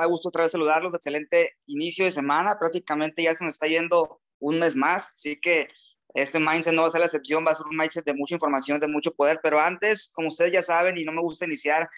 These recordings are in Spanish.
da gusto otra vez saludarlos. Excelente inicio de semana. Prácticamente ya se nos está yendo un mes más. Así que este mindset no va a ser la excepción, va a ser un mindset de mucha información, de mucho poder. Pero antes, como ustedes ya saben, y no me gusta iniciar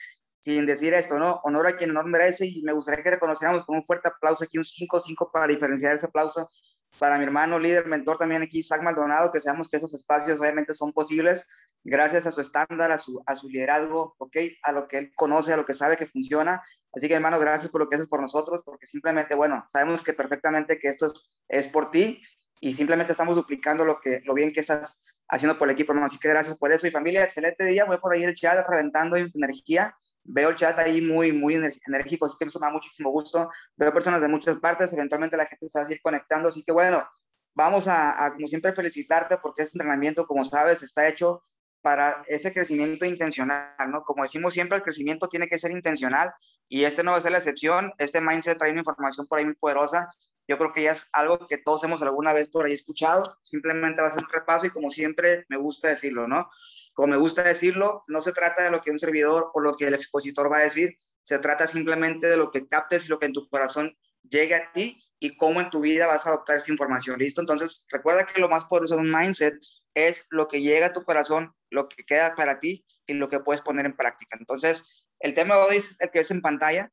sin decir esto, ¿no? Honor a quien honor merece y me gustaría que reconociéramos con un fuerte aplauso aquí, un 5-5 para diferenciar ese aplauso para mi hermano líder, mentor también aquí, Isaac Maldonado, que sabemos que esos espacios obviamente son posibles gracias a su estándar, a su, a su liderazgo, ¿ok? A lo que él conoce, a lo que sabe que funciona. Así que hermano, gracias por lo que haces por nosotros, porque simplemente, bueno, sabemos que perfectamente que esto es, es por ti y simplemente estamos duplicando lo, que, lo bien que estás haciendo por el equipo, hermano. Así que gracias por eso. Y familia, excelente día. Voy por ahí el chat reventando energía veo el chat ahí muy, muy enérgico, así que me da muchísimo gusto. Veo personas de muchas partes, eventualmente la gente se va a seguir conectando, así que bueno, vamos a, como siempre, felicitarte porque este entrenamiento, como sabes, está hecho para ese crecimiento intencional, ¿no? Como decimos siempre, el crecimiento tiene que ser intencional y este no va a ser la excepción. Este mindset trae una información por ahí muy poderosa. Yo creo que ya es algo que todos hemos alguna vez por ahí escuchado. Simplemente va a ser un repaso y como siempre me gusta decirlo, ¿no? Como me gusta decirlo, no se trata de lo que un servidor o lo que el expositor va a decir, se trata simplemente de lo que captes y lo que en tu corazón llegue a ti y cómo en tu vida vas a adoptar esa información. ¿Listo? Entonces, recuerda que lo más poderoso de un mindset es lo que llega a tu corazón, lo que queda para ti y lo que puedes poner en práctica. Entonces, el tema de hoy es el que ves en pantalla.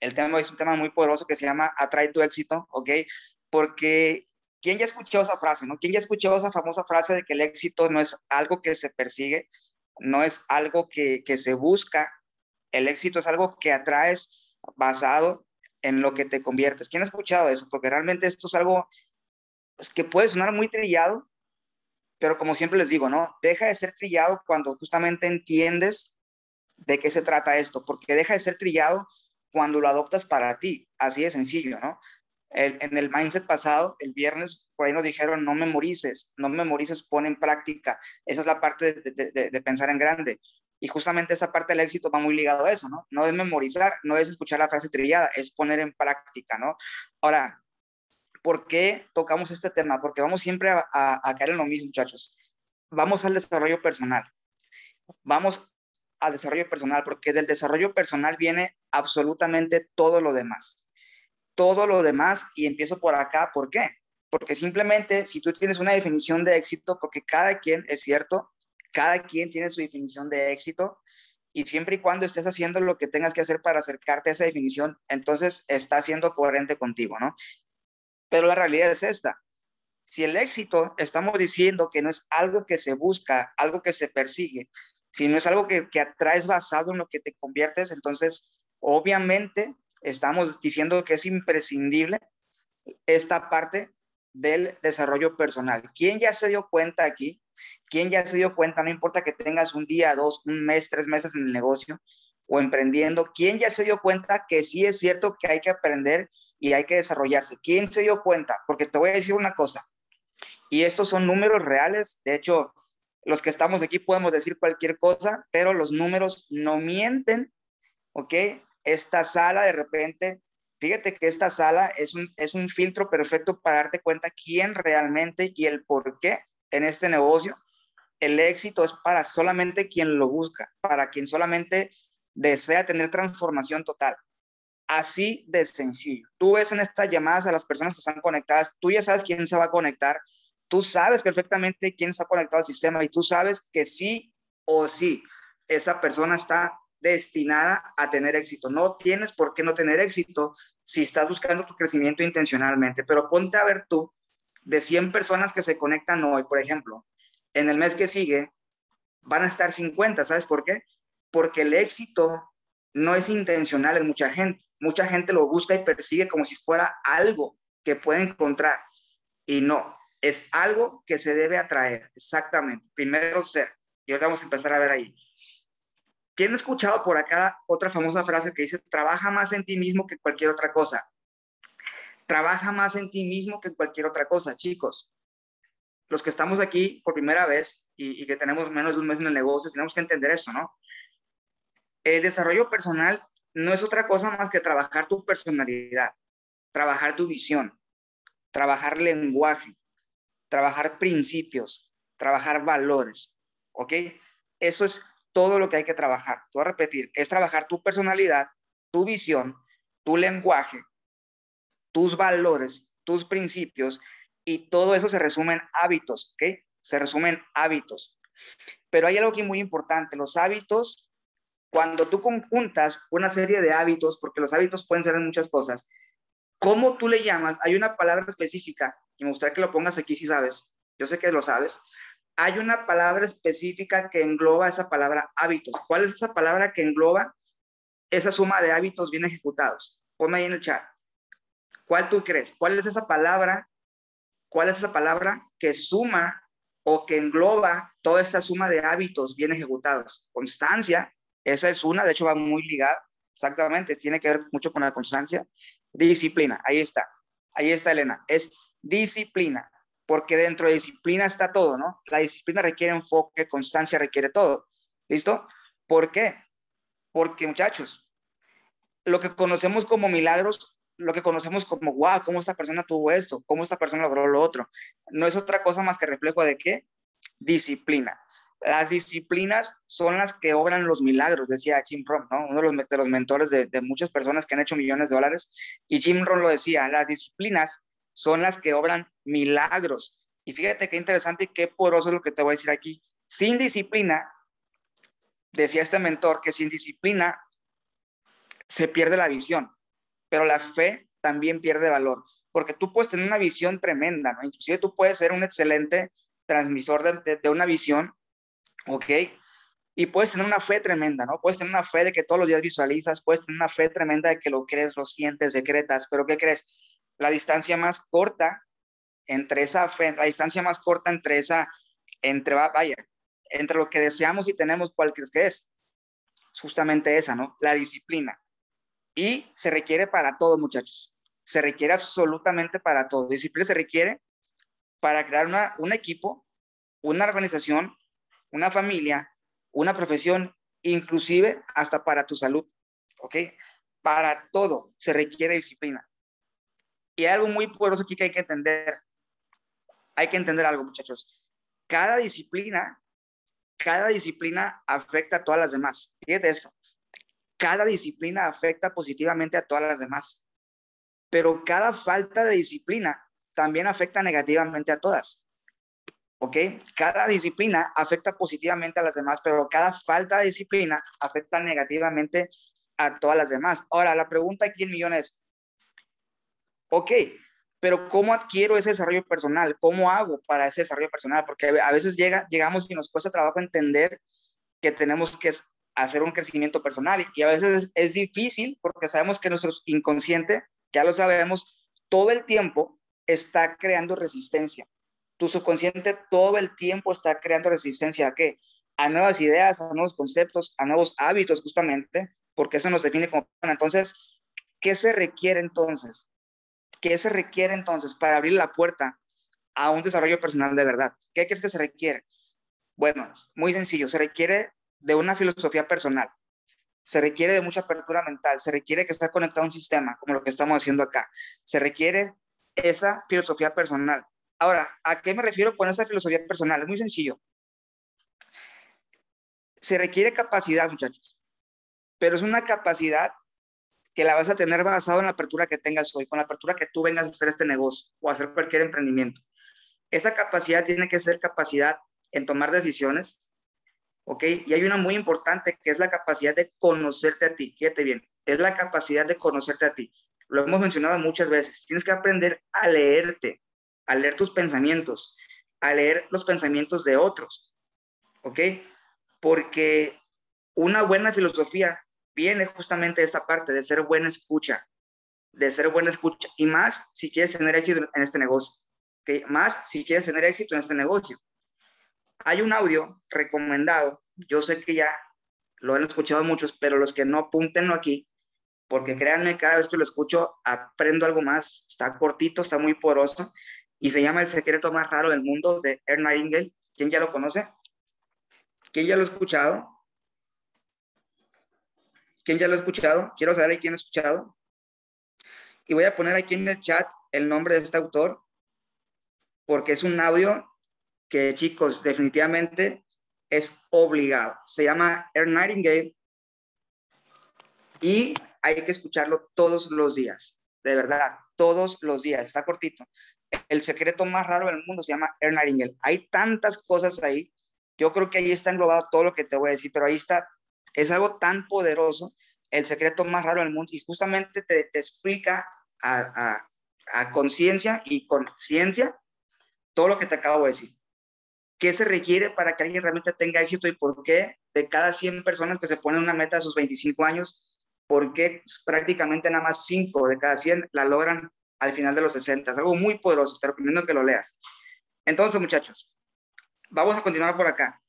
El tema es un tema muy poderoso que se llama Atrae tu éxito, ¿ok? Porque ¿Quién ya escuchó esa frase, no? ¿Quién ya escuchó esa famosa frase de que el éxito no es algo que se persigue, no es algo que, se busca? El éxito es algo que atraes basado en lo que te conviertes. ¿Quién ha escuchado eso? Porque realmente esto es algo pues, que puede sonar muy trillado, pero como siempre les digo, ¿no? Deja de ser trillado cuando justamente entiendes de qué se trata esto, porque deja de ser trillado cuando lo adoptas para ti, así de sencillo, ¿no? en el mindset pasado, el viernes, por ahí nos dijeron, no memorices, no memorices, pon en práctica. Esa es la parte de, pensar en grande. Y justamente esa parte del éxito va muy ligado a eso, ¿no? No es memorizar, no es escuchar la frase trillada, es poner en práctica, ¿no? Ahora, ¿por qué tocamos este tema? Porque vamos siempre a, a caer en lo mismo, muchachos. Vamos al desarrollo personal. Vamos al desarrollo personal, porque del desarrollo personal viene absolutamente todo lo demás todo lo demás y empiezo por acá. ¿Por qué? Porque simplemente si tú tienes una definición de éxito, porque cada quien, es cierto, cada quien tiene su definición de éxito y siempre y cuando estés haciendo lo que tengas que hacer para acercarte a esa definición, entonces está siendo coherente contigo, ¿no? Pero la realidad es esta. Si el éxito estamos diciendo que no es algo que se busca, algo que se persigue, si no es algo que, atraes basado en lo que te conviertes, entonces obviamente estamos diciendo que es imprescindible esta parte del desarrollo personal. ¿Quién ya se dio cuenta aquí? ¿Quién ya se dio cuenta? No importa que tengas un día, dos, un mes, tres meses en el negocio o emprendiendo. ¿Quién ya se dio cuenta que sí es cierto que hay que aprender y hay que desarrollarse? ¿Quién se dio cuenta? Porque te voy a decir una cosa. Y estos son números reales. De hecho, los que estamos aquí podemos decir cualquier cosa, pero los números no mienten. ¿Ok? esta sala de repente, fíjate que esta sala es un, es un filtro perfecto para darte cuenta quién realmente y el por qué en este negocio. El éxito es para solamente quien lo busca, para quien solamente desea tener transformación total. Así de sencillo. Tú ves en estas llamadas a las personas que están conectadas, tú ya sabes quién se va a conectar, tú sabes perfectamente quién está conectado al sistema y tú sabes que sí o sí, esa persona está destinada a tener éxito. No tienes por qué no tener éxito si estás buscando tu crecimiento intencionalmente, pero ponte a ver tú, de 100 personas que se conectan hoy, por ejemplo, en el mes que sigue, van a estar 50. ¿Sabes por qué? Porque el éxito no es intencional en mucha gente. Mucha gente lo busca y persigue como si fuera algo que puede encontrar. Y no, es algo que se debe atraer. Exactamente. Primero ser. Y ahora vamos a empezar a ver ahí. ¿Quién ha escuchado por acá otra famosa frase que dice, trabaja más en ti mismo que cualquier otra cosa? Trabaja más en ti mismo que cualquier otra cosa, chicos. Los que estamos aquí por primera vez y, que tenemos menos de un mes en el negocio, tenemos que entender eso, ¿no? El desarrollo personal no es otra cosa más que trabajar tu personalidad, trabajar tu visión, trabajar lenguaje, trabajar principios, trabajar valores, ¿ok? Eso es todo lo que hay que trabajar. Tú a repetir, es trabajar tu personalidad, tu visión, tu lenguaje, tus valores, tus principios y todo eso se resume en hábitos, ¿ok? Se resumen hábitos. Pero hay algo aquí muy importante, los hábitos, cuando tú conjuntas una serie de hábitos, porque los hábitos pueden ser en muchas cosas, ¿cómo tú le llamas? Hay una palabra específica, y me gustaría que lo pongas aquí si sabes, yo sé que lo sabes, hay una palabra específica que engloba esa palabra hábitos. ¿Cuál es esa palabra que engloba esa suma de hábitos bien ejecutados? Ponme ahí en el chat. ¿Cuál tú crees? ¿Cuál es esa palabra? ¿Cuál es esa palabra que suma o que engloba toda esta suma de hábitos bien ejecutados? Constancia, esa es una, de hecho va muy ligada, exactamente, tiene que ver mucho con la constancia. Disciplina, ahí está, ahí está Elena, es disciplina porque dentro de disciplina está todo, ¿no? La disciplina requiere enfoque, constancia requiere todo. ¿Listo? ¿Por qué? Porque, muchachos, lo que conocemos como milagros, lo que conocemos como, wow, cómo esta persona tuvo esto, cómo esta persona logró lo otro, no es otra cosa más que reflejo de qué? Disciplina. Las disciplinas son las que obran los milagros, decía Jim Rohn, ¿no? uno de los, de los mentores de, muchas personas que han hecho millones de dólares. Y Jim Rohn lo decía, las disciplinas son las que obran milagros. Y fíjate qué interesante y qué poroso lo que te voy a decir aquí. Sin disciplina, decía este mentor, que sin disciplina se pierde la visión, pero la fe también pierde valor, porque tú puedes tener una visión tremenda, ¿no? Inclusive tú puedes ser un excelente transmisor de, de una visión, ¿ok? Y puedes tener una fe tremenda, ¿no? Puedes tener una fe de que todos los días visualizas, puedes tener una fe tremenda de que lo crees, lo sientes, decretas, pero ¿qué crees? la distancia más corta entre esa fe, la distancia más corta entre esa, entre, vaya, entre lo que deseamos y tenemos, ¿cuál crees que es? Justamente esa, ¿no? La disciplina. Y se requiere para todo, muchachos. Se requiere absolutamente para todo. Disciplina se requiere para crear una, un equipo, una organización, una familia, una profesión, inclusive hasta para tu salud. ¿Ok? Para todo se requiere disciplina. Y hay algo muy poderoso aquí que hay que entender. Hay que entender algo, muchachos. Cada disciplina, cada disciplina afecta a todas las demás. Fíjate esto. Cada disciplina afecta positivamente a todas las demás. Pero cada falta de disciplina también afecta negativamente a todas. ¿Ok? Cada disciplina afecta positivamente a las demás, pero cada falta de disciplina afecta negativamente a todas las demás. Ahora, la pregunta aquí en millones, Ok, pero ¿cómo adquiero ese desarrollo personal? ¿Cómo hago para ese desarrollo personal? Porque a veces llega, llegamos y nos cuesta trabajo entender que tenemos que hacer un crecimiento personal y a veces es, difícil porque sabemos que nuestro inconsciente, ya lo sabemos, todo el tiempo está creando resistencia. Tu subconsciente todo el tiempo está creando resistencia a qué? A nuevas ideas, a nuevos conceptos, a nuevos hábitos justamente, porque eso nos define como Entonces, ¿qué se requiere entonces? ¿Qué se requiere entonces para abrir la puerta a un desarrollo personal de verdad? ¿Qué crees que se requiere? Bueno, muy sencillo, se requiere de una filosofía personal, se requiere de mucha apertura mental, se requiere que esté conectado a un sistema, como lo que estamos haciendo acá, se requiere esa filosofía personal. Ahora, ¿a qué me refiero con esa filosofía personal? Es muy sencillo. Se requiere capacidad, muchachos, pero es una capacidad que la vas a tener basado en la apertura que tengas hoy, con la apertura que tú vengas a hacer este negocio o hacer cualquier emprendimiento. Esa capacidad tiene que ser capacidad en tomar decisiones, ¿ok? Y hay una muy importante que es la capacidad de conocerte a ti. Fíjate bien, es la capacidad de conocerte a ti. Lo hemos mencionado muchas veces. Tienes que aprender a leerte, a leer tus pensamientos, a leer los pensamientos de otros, ¿ok? Porque una buena filosofía viene justamente esta parte de ser buena escucha, de ser buena escucha, y más si quieres tener éxito en este negocio, ¿okay? más si quieres tener éxito en este negocio. Hay un audio recomendado, yo sé que ya lo han escuchado muchos, pero los que no apúntenlo aquí, porque créanme, cada vez que lo escucho aprendo algo más, está cortito, está muy poroso, y se llama El secreto más raro del mundo de Ernst Nightingale. ¿Quién ya lo conoce? ¿Quién ya lo ha escuchado? ¿Quién ya lo ha escuchado? Quiero saber quién ha escuchado. Y voy a poner aquí en el chat el nombre de este autor, porque es un audio que, chicos, definitivamente es obligado. Se llama Ernst Nightingale y hay que escucharlo todos los días, de verdad, todos los días, está cortito. El secreto más raro del mundo se llama Ernst Hay tantas cosas ahí, yo creo que ahí está englobado todo lo que te voy a decir, pero ahí está, es algo tan poderoso, el secreto más raro del mundo, y justamente te, explica a, a conciencia y con ciencia todo lo que te acabo de decir. ¿Qué se requiere para que alguien realmente tenga éxito y por qué de cada 100 personas que se ponen una meta a sus 25 años, por qué prácticamente nada más 5 de cada 100 la logran al final de los 60? Es algo muy poderoso, te recomiendo que lo leas. Entonces, muchachos, vamos a continuar por acá.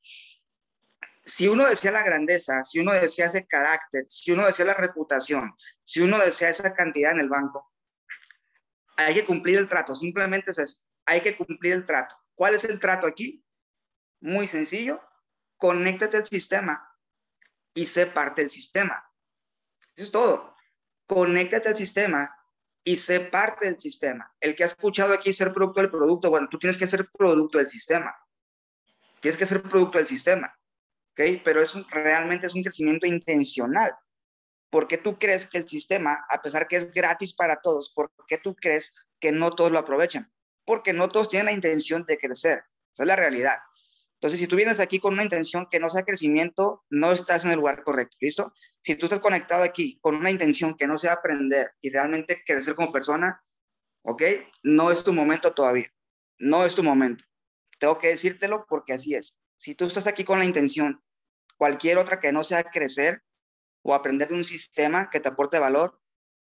Si uno desea la grandeza, si uno desea ese carácter, si uno desea la reputación, si uno desea esa cantidad en el banco, hay que cumplir el trato, simplemente es eso, hay que cumplir el trato. ¿Cuál es el trato aquí? Muy sencillo, conéctate al sistema y sé parte del sistema. Eso es todo. Conéctate al sistema y sé parte del sistema. El que ha escuchado aquí ser producto del producto, bueno, tú tienes que ser producto del sistema. Tienes que ser producto del sistema. ¿Ok? Pero eso realmente es un crecimiento intencional. ¿Por qué tú crees que el sistema, a pesar que es gratis para todos, por qué tú crees que no todos lo aprovechan? Porque no todos tienen la intención de crecer. Esa es la realidad. Entonces, si tú vienes aquí con una intención que no sea crecimiento, no estás en el lugar correcto, ¿listo? Si tú estás conectado aquí con una intención que no sea aprender y realmente crecer como persona, ¿ok? No es tu momento todavía. No es tu momento. Tengo que decírtelo porque así es. Si tú estás aquí con la intención, cualquier otra que no sea crecer, o aprender de un sistema que te aporte valor,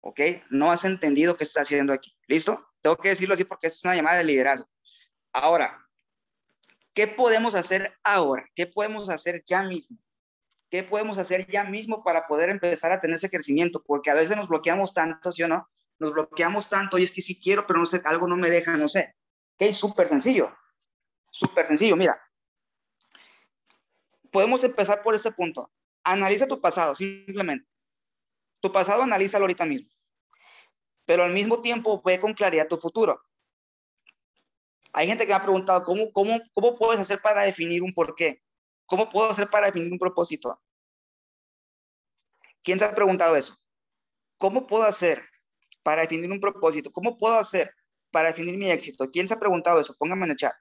¿ok? No has entendido qué estás haciendo aquí. ¿Listo? Tengo que decirlo así porque es una llamada de liderazgo. Ahora, ¿qué podemos hacer ahora? ¿Qué podemos hacer ya mismo? ¿Qué podemos hacer ya mismo para poder empezar a tener ese crecimiento? Porque a veces nos bloqueamos tanto, ¿sí o no? Nos bloqueamos tanto y es que sí quiero, pero no sé, algo no me deja, no sé. Es súper sencillo. Súper sencillo, mira. Podemos empezar por este punto. Analiza tu pasado, simplemente. Tu pasado analízalo ahorita mismo. Pero al mismo tiempo ve con claridad tu futuro. Hay gente que me ha preguntado, ¿cómo, cómo, cómo puedes hacer para definir un porqué? ¿Cómo puedo hacer para definir un propósito? ¿Quién se ha preguntado eso? ¿Cómo puedo hacer para definir un propósito? ¿Cómo puedo hacer para definir mi éxito? ¿Quién se ha preguntado eso? Póngame en el chat.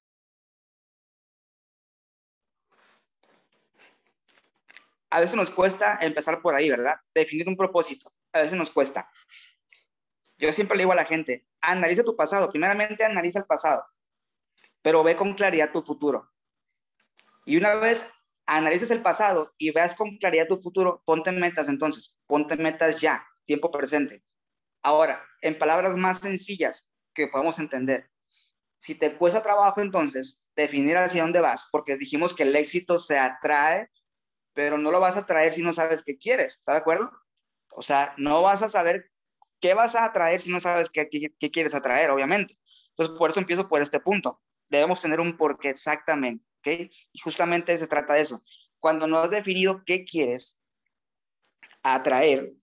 a veces nos cuesta empezar por ahí, ¿verdad? Definir un propósito. A veces nos cuesta. Yo siempre le digo a la gente, analiza tu pasado. Primeramente analiza el pasado, pero ve con claridad tu futuro. Y una vez analices el pasado y veas con claridad tu futuro, ponte metas entonces, ponte metas ya, tiempo presente. Ahora, en palabras más sencillas que podemos entender, si te cuesta trabajo entonces definir hacia dónde vas, porque dijimos que el éxito se atrae pero no lo vas a traer si no sabes qué quieres, ¿está de acuerdo? O sea, no vas a saber qué vas a atraer si no sabes qué, qué, quieres atraer, obviamente. Entonces, por eso empiezo por este punto. Debemos tener un porqué exactamente, ¿ok? Y justamente se trata de eso. Cuando no has definido qué quieres atraer,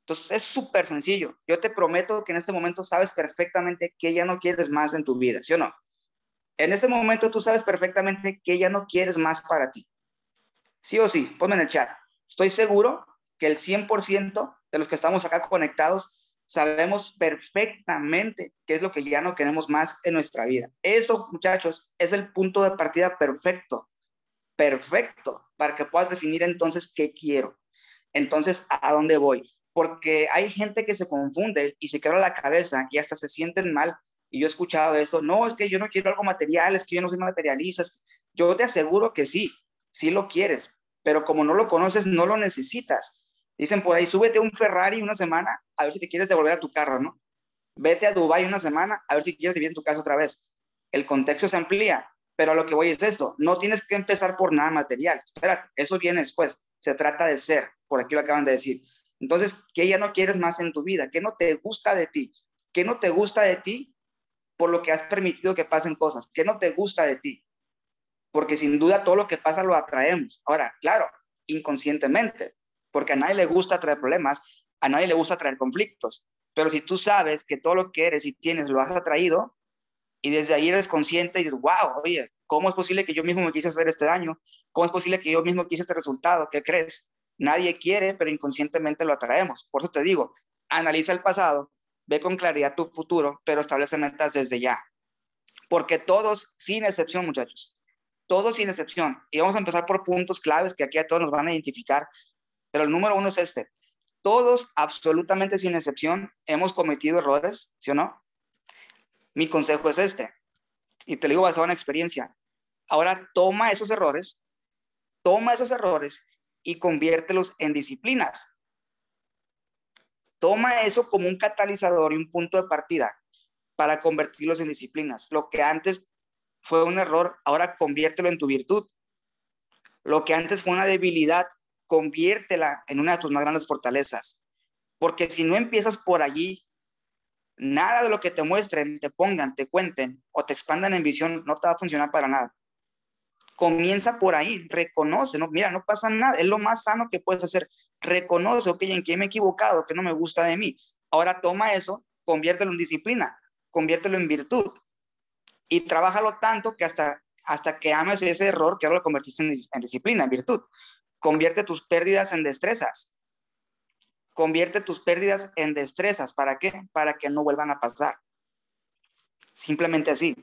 entonces es súper sencillo. Yo te prometo que en este momento sabes perfectamente que ya no quieres más en tu vida, ¿sí o no? En este momento tú sabes perfectamente que ya no quieres más para ti. Sí o sí, ponme en el chat. Estoy seguro que el 100% de los que estamos acá conectados sabemos perfectamente qué es lo que ya no queremos más en nuestra vida. Eso, muchachos, es el punto de partida perfecto, perfecto, para que puedas definir entonces qué quiero. Entonces, ¿a dónde voy? Porque hay gente que se confunde y se quebra la cabeza y hasta se sienten mal. Y yo he escuchado esto, no, es que yo no quiero algo material, es que yo no soy materialista. Yo te aseguro que sí, sí lo quieres, pero como no lo conoces, no lo necesitas. Dicen por ahí, súbete un Ferrari una semana a ver si te quieres devolver a tu carro, ¿no? Vete a Dubai una semana a ver si quieres vivir en tu casa otra vez. El contexto se amplía, pero a lo que voy es esto, no tienes que empezar por nada material. Espera, eso viene después. Se trata de ser, por aquí lo acaban de decir. Entonces, ¿qué ya no quieres más en tu vida? ¿Qué no te gusta de ti? ¿Qué no te gusta de ti por lo que has permitido que pasen cosas? ¿Qué no te gusta de ti? porque sin duda todo lo que pasa lo atraemos. Ahora, claro, inconscientemente, porque a nadie le gusta traer problemas, a nadie le gusta traer conflictos, pero si tú sabes que todo lo que eres y tienes lo has atraído y desde ahí eres consciente y dices, wow, oye, ¿cómo es posible que yo mismo me quise hacer este daño? ¿Cómo es posible que yo mismo quise este resultado? ¿Qué crees? Nadie quiere, pero inconscientemente lo atraemos. Por eso te digo, analiza el pasado, ve con claridad tu futuro, pero establece metas desde ya. Porque todos, sin excepción, muchachos, todos sin excepción, y vamos a empezar por puntos claves que aquí a todos nos van a identificar, pero el número uno es este. Todos, absolutamente sin excepción, hemos cometido errores, ¿sí o no? Mi consejo es este, y te lo digo basado en experiencia. Ahora toma esos errores, toma esos errores y conviértelos en disciplinas. Toma eso como un catalizador y un punto de partida para convertirlos en disciplinas. Lo que antes fue un error, ahora conviértelo en tu virtud. Lo que antes fue una debilidad, conviértela en una de tus más grandes fortalezas. Porque si no empiezas por allí, nada de lo que te muestren, te pongan, te cuenten o te expandan en visión, no te va a funcionar para nada. Comienza por ahí, reconoce, no, mira, no pasa nada, es lo más sano que puedes hacer. Reconoce, ok, en qué me he equivocado, que no me gusta de mí. Ahora toma eso, conviértelo en disciplina, conviértelo en virtud y trabájalo tanto que hasta, hasta que ames ese error, que ahora lo convertiste en, en disciplina, en virtud. Convierte tus pérdidas en destrezas. Convierte tus pérdidas en destrezas. ¿Para qué? Para que no vuelvan a pasar. Simplemente así.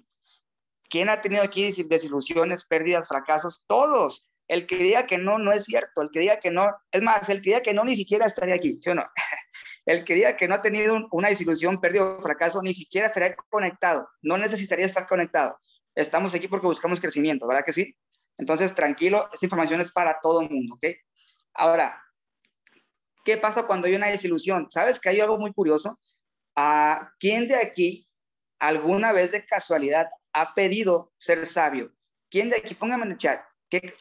¿Quién ha tenido aquí desilusiones, pérdidas, fracasos? Todos. El que diga que no, no es cierto. El que diga que no, es más, el que diga que no, ni siquiera estaría aquí, ¿sí o no? El que diga que no ha tenido una desilusión, pérdida o fracaso, ni siquiera estaría conectado. No necesitaría estar conectado. Estamos aquí porque buscamos crecimiento, ¿verdad que sí? Entonces, tranquilo, esta información es para todo el mundo, ¿ok? Ahora, ¿qué pasa cuando hay una desilusión? ¿Sabes que hay algo muy curioso? ¿A quién de aquí alguna vez de casualidad ha pedido ser sabio. ¿Quién de aquí? Póngame en el chat.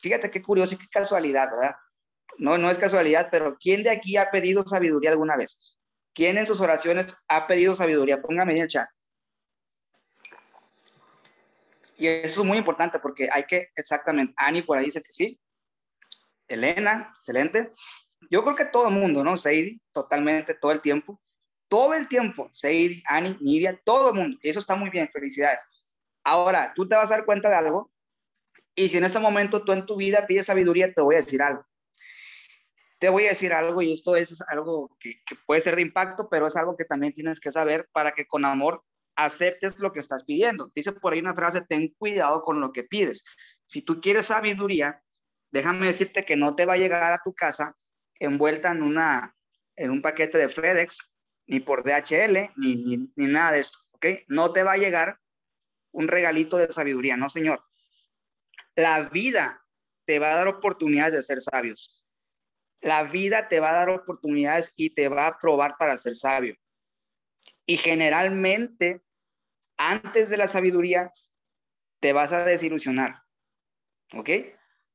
fíjate qué curioso y qué casualidad, ¿verdad? No, no es casualidad, pero ¿quién de aquí ha pedido sabiduría alguna vez? ¿Quién en sus oraciones ha pedido sabiduría? Póngame en el chat. Y eso es muy importante porque hay que, exactamente, Ani por ahí dice que sí. Elena, excelente. Yo creo que todo el mundo, ¿no? Seidi, totalmente, todo el tiempo. Todo el tiempo, Seidi, Ani, Nidia, todo el mundo. Eso está muy bien, felicidades. Ahora, tú te vas a dar cuenta de algo y si en este momento tú en tu vida pides sabiduría, te voy a decir algo. Te voy a decir algo y esto es algo que, puede ser de impacto, pero es algo que también tienes que saber para que con amor aceptes lo que estás pidiendo. Dice por ahí una frase, ten cuidado con lo que pides. Si tú quieres sabiduría, déjame decirte que no te va a llegar a tu casa envuelta en, una, en un paquete de FedEx, ni por DHL, ni, ni, ni nada de esto, ¿ok? No te va a llegar un regalito de sabiduría, no, Señor. La vida te va a dar oportunidades de ser sabios. La vida te va a dar oportunidades y te va a probar para ser sabio. Y generalmente, antes de la sabiduría, te vas a desilusionar. ¿Ok?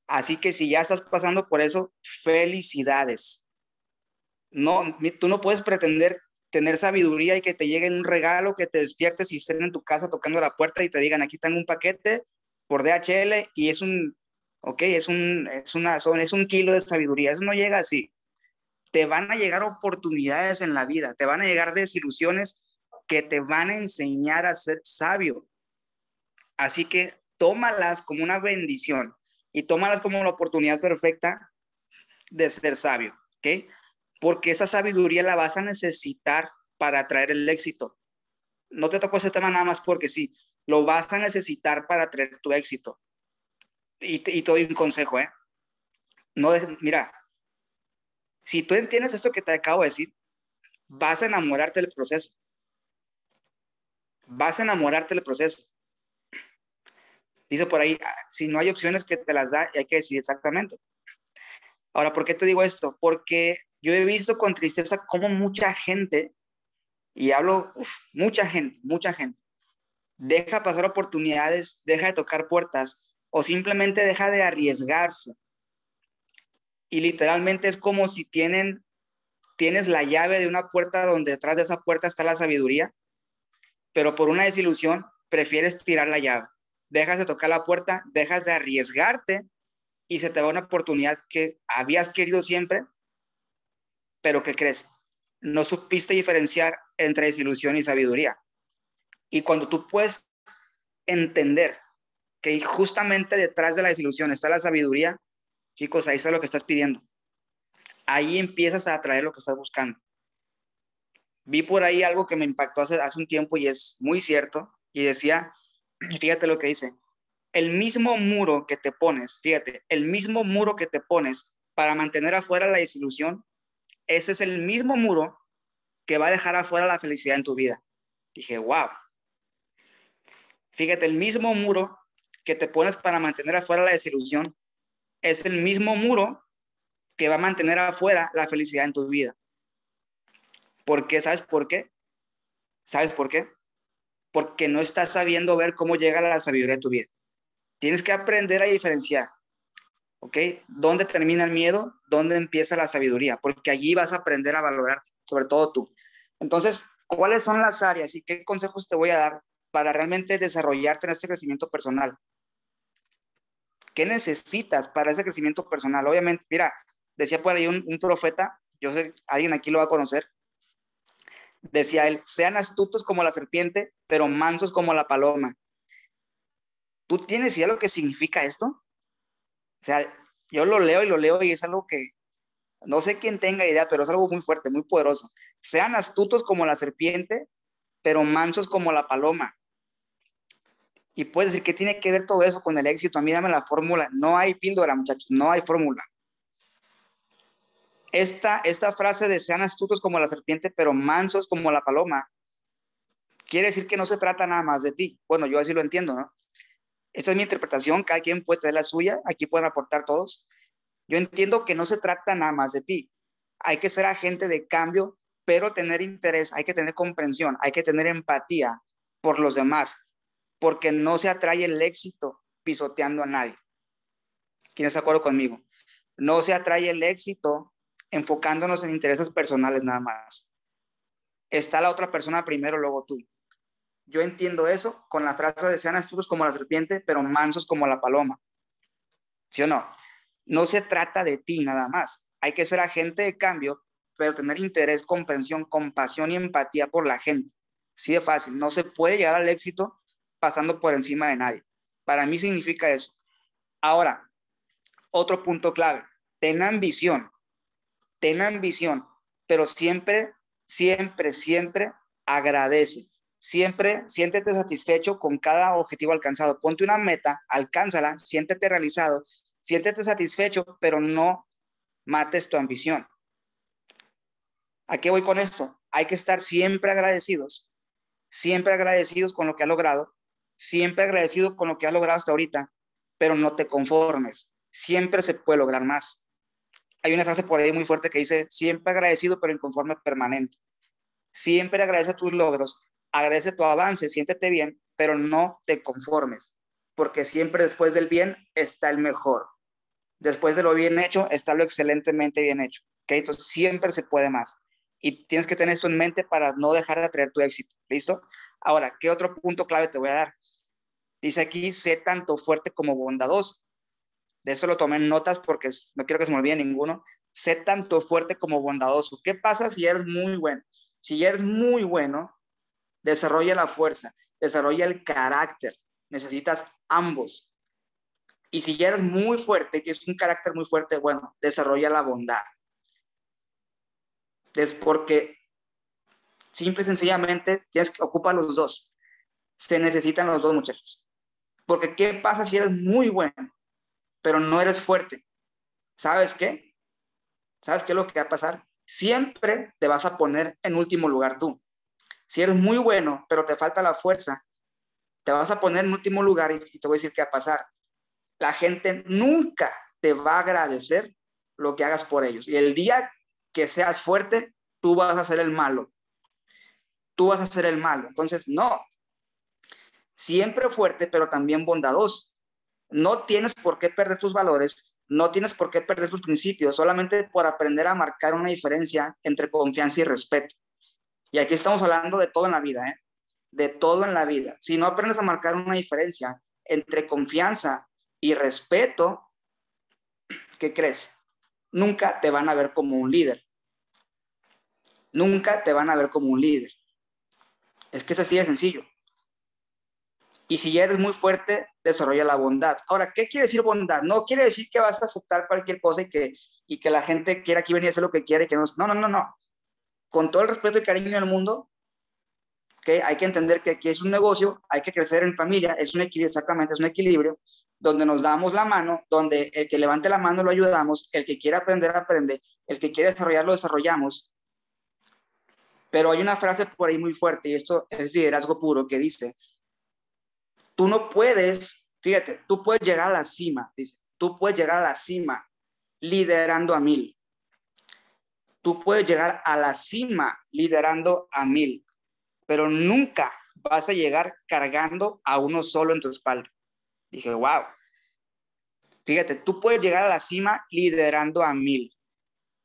Así que si ya estás pasando por eso, felicidades. No, tú no puedes pretender tener sabiduría y que te llegue un regalo, que te despiertes y estén en tu casa tocando la puerta y te digan, aquí tengo un paquete por DHL y es un, ok, es un, es una, son, es un kilo de sabiduría. Eso no llega así. Te van a llegar oportunidades en la vida, te van a llegar desilusiones que te van a enseñar a ser sabio. Así que tómalas como una bendición y tómalas como la oportunidad perfecta de ser sabio, ¿ok? porque esa sabiduría la vas a necesitar para traer el éxito. No te tocó ese tema nada más porque sí, lo vas a necesitar para traer tu éxito. Y te, doy un consejo, ¿eh? No, mira, si tú entiendes esto que te acabo de decir, vas a enamorarte del proceso. Vas a enamorarte del proceso. Dice por ahí, ah, si no hay opciones que te las da, hay que decidir exactamente. Ahora, ¿por qué te digo esto? Porque yo he visto con tristeza cómo mucha gente, y hablo, mucha gente, mucha gente, deja pasar oportunidades, deja de tocar puertas o simplemente deja de arriesgarse. Y literalmente es como si tienen, tienes la llave de una puerta donde detrás de esa puerta está la sabiduría, pero por una desilusión prefieres tirar la llave. Dejas de tocar la puerta, dejas de arriesgarte y se te va una oportunidad que habías querido siempre pero ¿qué crees? No supiste diferenciar entre desilusión y sabiduría. Y cuando tú puedes entender que justamente detrás de la desilusión está la sabiduría, chicos, ahí está lo que estás pidiendo. ahí empiezas a atraer lo que estás buscando. Vi por ahí algo que me impactó hace, hace un tiempo y es muy cierto, y decía, fíjate lo que dice, el mismo muro que te pones, fíjate, el mismo muro que te pones para mantener afuera la desilusión, ese es el mismo muro que va a dejar afuera la felicidad en tu vida. Dije, wow. Fíjate, el mismo muro que te pones para mantener afuera la desilusión es el mismo muro que va a mantener afuera la felicidad en tu vida. ¿Por qué? ¿Sabes por qué? ¿Sabes por qué? Porque no estás sabiendo ver cómo llega la sabiduría de tu vida. Tienes que aprender a diferenciar, ¿ok? ¿Dónde termina el miedo? ¿Dónde empieza la sabiduría? Porque allí vas a aprender a valorar, sobre todo tú. Entonces, ¿cuáles son las áreas y qué consejos te voy a dar para realmente desarrollarte en este crecimiento personal? ¿Qué necesitas para ese crecimiento personal? Obviamente, mira, decía por ahí un, profeta, yo sé, alguien aquí lo va a conocer, decía él, sean astutos como la serpiente, pero mansos como la paloma. ¿Tú tienes idea lo que significa esto? O sea, yo lo leo y lo leo y es algo que no sé quién tenga idea, pero es algo muy fuerte, muy poderoso. Sean astutos como la serpiente, pero mansos como la paloma. Y puedes decir que tiene que ver todo eso con el éxito. A mí dame la fórmula. No hay píldora, muchachos, no hay fórmula. Esta, esta frase de sean astutos como la serpiente, pero mansos como la paloma, quiere decir que no se trata nada más de ti. Bueno, yo así lo entiendo, ¿no? Esta es mi interpretación, cada quien puede tener la suya, aquí pueden aportar todos. Yo entiendo que no se trata nada más de ti. Hay que ser agente de cambio, pero tener interés, hay que tener comprensión, hay que tener empatía por los demás, porque no se atrae el éxito pisoteando a nadie. ¿Quién está de acuerdo conmigo? No se atrae el éxito enfocándonos en intereses personales nada más. Está la otra persona primero, luego tú. Yo entiendo eso con la frase de sean astutos como la serpiente, pero mansos como la paloma. ¿Sí o no? No se trata de ti nada más. Hay que ser agente de cambio, pero tener interés, comprensión, compasión y empatía por la gente. Sí de fácil. No se puede llegar al éxito pasando por encima de nadie. Para mí significa eso. Ahora, otro punto clave. Ten ambición. Ten ambición, pero siempre, siempre, siempre agradece. Siempre siéntete satisfecho con cada objetivo alcanzado. Ponte una meta, alcánzala, siéntete realizado, siéntete satisfecho, pero no mates tu ambición. ¿A qué voy con esto? Hay que estar siempre agradecidos, siempre agradecidos con lo que has logrado, siempre agradecido con lo que has logrado hasta ahorita, pero no te conformes. Siempre se puede lograr más. Hay una frase por ahí muy fuerte que dice, siempre agradecido, pero inconforme permanente. Siempre agradece tus logros, agradece tu avance, siéntete bien, pero no te conformes, porque siempre después del bien está el mejor. Después de lo bien hecho está lo excelentemente bien hecho. ¿okay? Entonces siempre se puede más. Y tienes que tener esto en mente para no dejar de atraer tu éxito. ¿Listo? Ahora, ¿qué otro punto clave te voy a dar? Dice aquí, sé tanto fuerte como bondadoso. De eso lo tomé en notas porque no quiero que se me olvide ninguno. Sé tanto fuerte como bondadoso. ¿Qué pasa si eres muy bueno? Si eres muy bueno, desarrolla la fuerza, desarrolla el carácter. Necesitas ambos. Y si eres muy fuerte, tienes un carácter muy fuerte, bueno, desarrolla la bondad. Es porque simple y sencillamente tienes que ocupar los dos. Se necesitan los dos muchachos. Porque ¿qué pasa si eres muy bueno, pero no eres fuerte? ¿Sabes qué? ¿Sabes qué es lo que va a pasar? Siempre te vas a poner en último lugar tú. Si eres muy bueno, pero te falta la fuerza, te vas a poner en último lugar y, te voy a decir qué va a pasar. La gente nunca te va a agradecer lo que hagas por ellos. Y el día que seas fuerte, tú vas a ser el malo. Tú vas a ser el malo. Entonces, no. Siempre fuerte, pero también bondadoso. No tienes por qué perder tus valores, no tienes por qué perder tus principios, solamente por aprender a marcar una diferencia entre confianza y respeto. Y aquí estamos hablando de todo en la vida, ¿eh? De todo en la vida. Si no aprendes a marcar una diferencia entre confianza y respeto, ¿qué crees? Nunca te van a ver como un líder. Nunca te van a ver como un líder. Es que es así de sencillo. Y si ya eres muy fuerte, desarrolla la bondad. Ahora, ¿qué quiere decir bondad? No quiere decir que vas a aceptar cualquier cosa y que, y que la gente quiera aquí venir a hacer lo que quiere. Que no, no, no, no, no. Con todo el respeto y cariño del mundo, que hay que entender que aquí es un negocio, hay que crecer en familia, es un equilibrio, exactamente, es un equilibrio donde nos damos la mano, donde el que levante la mano lo ayudamos, el que quiera aprender aprende, el que quiere desarrollar lo desarrollamos. Pero hay una frase por ahí muy fuerte y esto es liderazgo puro que dice, tú no puedes, fíjate, tú puedes llegar a la cima, dice, tú puedes llegar a la cima liderando a mil. Tú puedes llegar a la cima liderando a mil, pero nunca vas a llegar cargando a uno solo en tu espalda. Dije, wow. Fíjate, tú puedes llegar a la cima liderando a mil,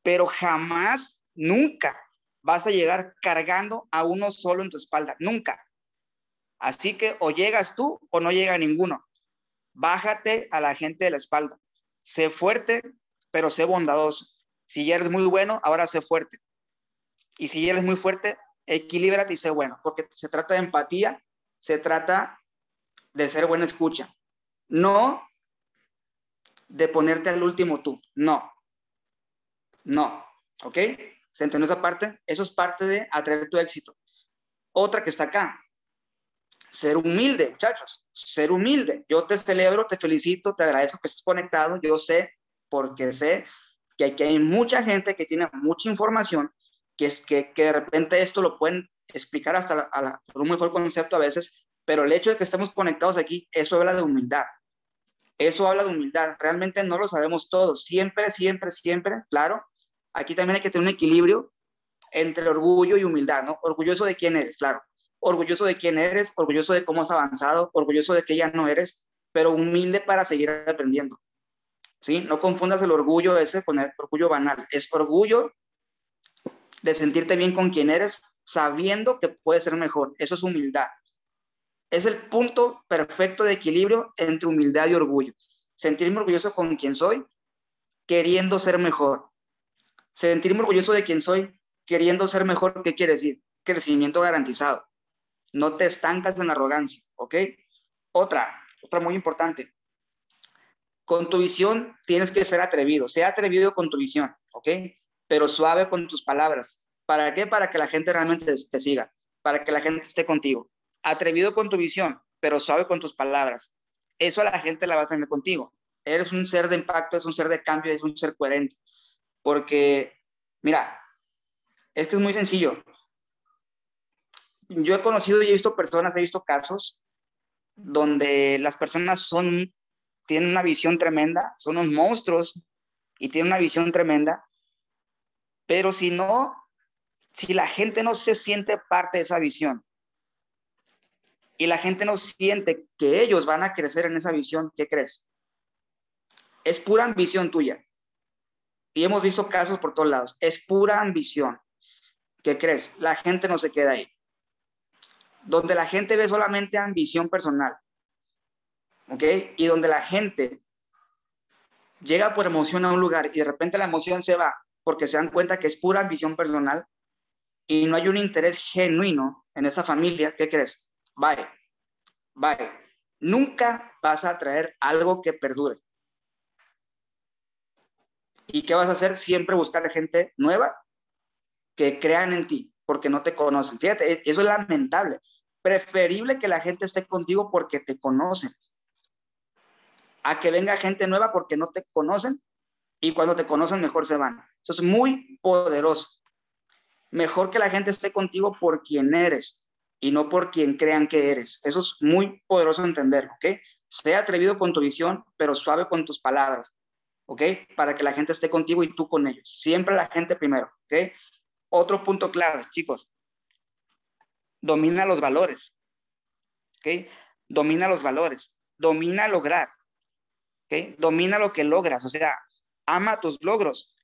pero jamás, nunca vas a llegar cargando a uno solo en tu espalda. Nunca. Así que o llegas tú o no llega ninguno. Bájate a la gente de la espalda. Sé fuerte, pero sé bondadoso. Si ya eres muy bueno, ahora sé fuerte. Y si eres muy fuerte, equilíbrate y sé bueno, porque se trata de empatía, se trata de ser buena escucha. No de ponerte al último tú. No. No. ¿Ok? ¿Se entendió esa parte? Eso es parte de atraer tu éxito. Otra que está acá, ser humilde, muchachos, ser humilde. Yo te celebro, te felicito, te agradezco que estés conectado. Yo sé, porque sé que aquí hay mucha gente que tiene mucha información, que, es, que, de repente esto lo pueden explicar hasta a por un mejor concepto a veces, pero el hecho de que estemos conectados aquí, eso habla de humildad. Eso habla de humildad. Realmente no lo sabemos todos. Siempre, siempre, siempre, claro. Aquí también hay que tener un equilibrio entre orgullo y humildad, ¿no? Orgulloso de quién eres, claro orgulloso de quién eres, orgulloso de cómo has avanzado, orgulloso de que ya no eres, pero humilde para seguir aprendiendo. ¿Sí? No confundas el orgullo ese con el orgullo banal. Es orgullo de sentirte bien con quien eres, sabiendo que puedes ser mejor. Eso es humildad. Es el punto perfecto de equilibrio entre humildad y orgullo. Sentirme orgulloso con quien soy, queriendo ser mejor. Sentirme orgulloso de quien soy, queriendo ser mejor, ¿qué quiere decir? Crecimiento garantizado. No te estancas en la arrogancia, ¿ok? Otra, otra muy importante. Con tu visión tienes que ser atrevido. Sea atrevido con tu visión, ¿ok? Pero suave con tus palabras. ¿Para qué? Para que la gente realmente te siga, para que la gente esté contigo. Atrevido con tu visión, pero suave con tus palabras. Eso a la gente la va a tener contigo. Eres un ser de impacto, es un ser de cambio, es un ser coherente. Porque, mira, es que es muy sencillo yo he conocido y he visto personas, he visto casos donde las personas son, tienen una visión tremenda, son unos monstruos y tienen una visión tremenda, pero si no, si la gente no se siente parte de esa visión y la gente no siente que ellos van a crecer en esa visión, ¿qué crees? Es pura ambición tuya. Y hemos visto casos por todos lados. Es pura ambición. ¿Qué crees? La gente no se queda ahí donde la gente ve solamente ambición personal, ¿ok? Y donde la gente llega por emoción a un lugar y de repente la emoción se va porque se dan cuenta que es pura ambición personal y no hay un interés genuino en esa familia, ¿qué crees? Bye, bye. Nunca vas a traer algo que perdure. ¿Y qué vas a hacer? Siempre buscar gente nueva que crean en ti, porque no te conocen. Fíjate, e, eso es lamentable. Preferible que la gente esté contigo porque te conocen, a que venga gente nueva porque no te conocen y cuando te conocen mejor se van. Eso es muy poderoso. Mejor que la gente esté contigo por quien eres y no por quien crean que eres. Eso es muy poderoso entender, ¿ok? Sea atrevido con tu visión, pero suave con tus palabras, ¿ok? Para que la gente esté contigo y tú con ellos. Siempre la gente primero, ¿ok? Otro punto clave, chicos. Domina los valores. ¿Ok? Domina los valores. Domina lograr. ¿Ok? Domina lo que logras. O sea, ama tus logros.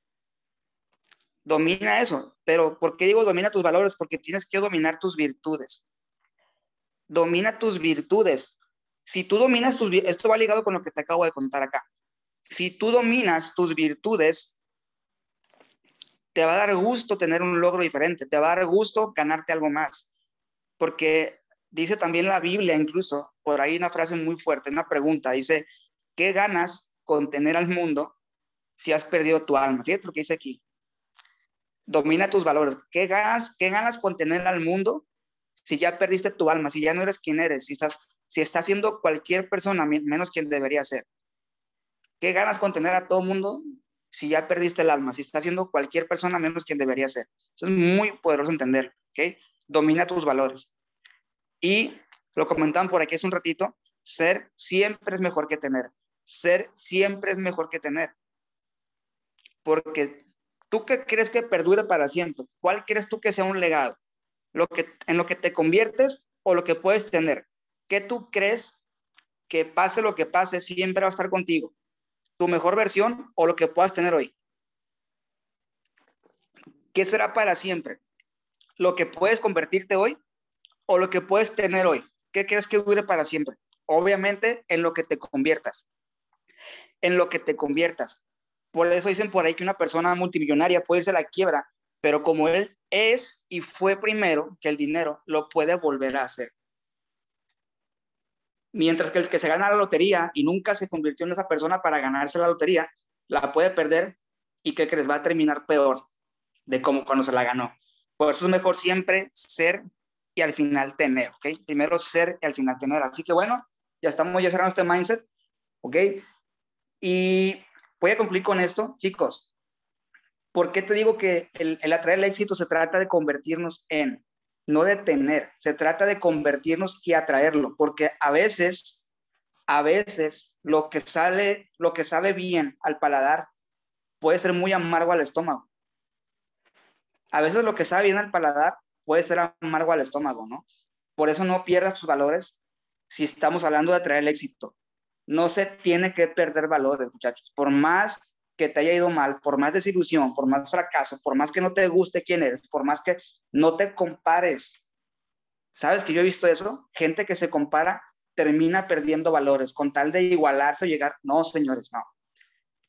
Domina eso. Pero ¿por qué digo domina tus valores? Porque tienes que dominar tus virtudes. Domina tus virtudes. Si tú dominas tus esto va ligado con lo que te acabo de contar acá. Si tú dominas tus virtudes, te va a dar gusto tener un logro diferente, te va a dar gusto ganarte algo más, porque dice también la Biblia, incluso, por ahí una frase muy fuerte, una pregunta, dice, ¿qué ganas con tener al mundo si has perdido tu alma? Fíjate lo que dice aquí. Domina tus valores. ¿Qué ganas, qué ganas con tener al mundo si ya perdiste tu alma, si ya no eres quien eres, si estás, si estás siendo cualquier persona menos quien debería ser? ¿Qué ganas con tener a todo mundo si ya perdiste el alma, si estás siendo cualquier persona menos quien debería ser? Eso es muy poderoso entender, ¿ok? Domina tus valores. Y lo comentaban por aquí hace un ratito, ser siempre es mejor que tener. Ser siempre es mejor que tener. Porque tú qué crees que perdure para siempre? ¿Cuál crees tú que sea un legado? Lo que, en lo que te conviertes o lo que puedes tener. ¿Qué tú crees que pase lo que pase siempre va a estar contigo? ¿Tu mejor versión o lo que puedas tener hoy? ¿Qué será para siempre? ¿Lo que puedes convertirte hoy o lo que puedes tener hoy? ¿Qué crees que dure para siempre? Obviamente en lo que te conviertas. En lo que te conviertas. Por eso dicen por ahí que una persona multimillonaria puede irse a la quiebra, pero como él es y fue primero que el dinero, lo puede volver a hacer. Mientras que el que se gana la lotería y nunca se convirtió en esa persona para ganarse la lotería, la puede perder y que les va a terminar peor de como cuando se la ganó. Por eso es mejor siempre ser y al final tener, ¿ok? Primero ser y al final tener. Así que bueno, ya estamos ya cerrando este mindset, ¿ok? Y voy a concluir con esto, chicos. ¿Por qué te digo que el, el atraer el éxito se trata de convertirnos en, no de tener, se trata de convertirnos y atraerlo, porque a veces, a veces lo que sale, lo que sabe bien al paladar puede ser muy amargo al estómago. A veces lo que sabe bien al paladar puede ser amargo al estómago, ¿no? Por eso no pierdas tus valores si estamos hablando de atraer el éxito. No se tiene que perder valores, muchachos. Por más que te haya ido mal, por más desilusión, por más fracaso, por más que no te guste quién eres, por más que no te compares. ¿Sabes que yo he visto eso? Gente que se compara termina perdiendo valores con tal de igualarse o llegar. No, señores, no.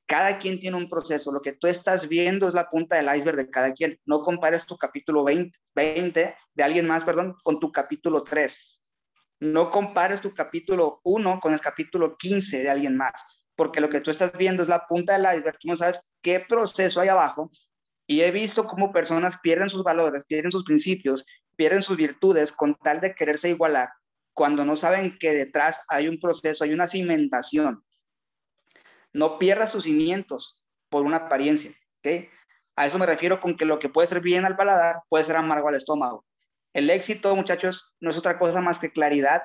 Cada quien tiene un proceso. Lo que tú estás viendo es la punta del iceberg de cada quien. No compares tu capítulo 20, 20 de alguien más, perdón, con tu capítulo 3. No compares tu capítulo 1 con el capítulo 15 de alguien más porque lo que tú estás viendo es la punta del iceberg, tú no sabes qué proceso hay abajo. Y he visto cómo personas pierden sus valores, pierden sus principios, pierden sus virtudes con tal de quererse igualar, cuando no saben que detrás hay un proceso, hay una cimentación. No pierdas sus cimientos por una apariencia, ¿ok? A eso me refiero con que lo que puede ser bien al paladar puede ser amargo al estómago. El éxito, muchachos, no es otra cosa más que claridad.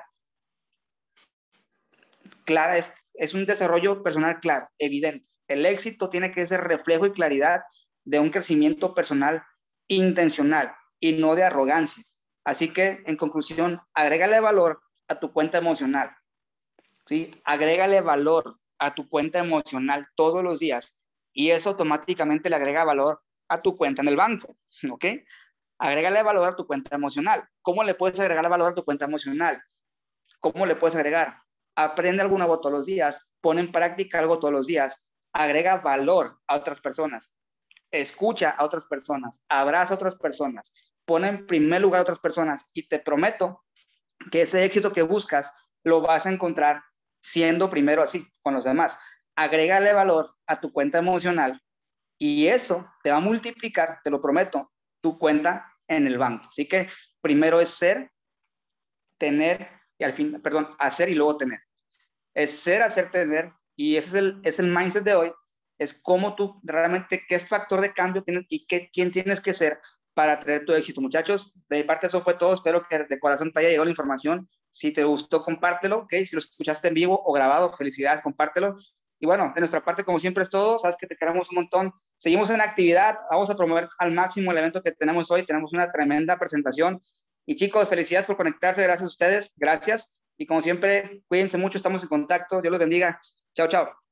Clara es es un desarrollo personal claro, evidente. El éxito tiene que ser reflejo y claridad de un crecimiento personal intencional y no de arrogancia. Así que, en conclusión, agrégale valor a tu cuenta emocional. ¿sí? Agrégale valor a tu cuenta emocional todos los días y eso automáticamente le agrega valor a tu cuenta en el banco. ¿Ok? Agrégale valor a tu cuenta emocional. ¿Cómo le puedes agregar valor a tu cuenta emocional? ¿Cómo le puedes agregar? Aprende algo nuevo todos los días, pone en práctica algo todos los días, agrega valor a otras personas, escucha a otras personas, abraza a otras personas, pone en primer lugar a otras personas y te prometo que ese éxito que buscas lo vas a encontrar siendo primero así con los demás. Agrégale valor a tu cuenta emocional y eso te va a multiplicar, te lo prometo, tu cuenta en el banco. Así que primero es ser, tener al fin, perdón, hacer y luego tener. Es ser, hacer, tener, y ese es el, es el mindset de hoy, es cómo tú realmente, qué factor de cambio tienes y qué, quién tienes que ser para traer tu éxito. Muchachos, de mi parte eso fue todo, espero que de corazón te haya llegado la información. Si te gustó, compártelo, ¿ok? Si lo escuchaste en vivo o grabado, felicidades, compártelo. Y bueno, de nuestra parte, como siempre es todo, sabes que te queremos un montón. Seguimos en actividad, vamos a promover al máximo el evento que tenemos hoy, tenemos una tremenda presentación y chicos, felicidades por conectarse, gracias a ustedes, gracias. Y como siempre, cuídense mucho, estamos en contacto. Dios los bendiga. Chao, chao.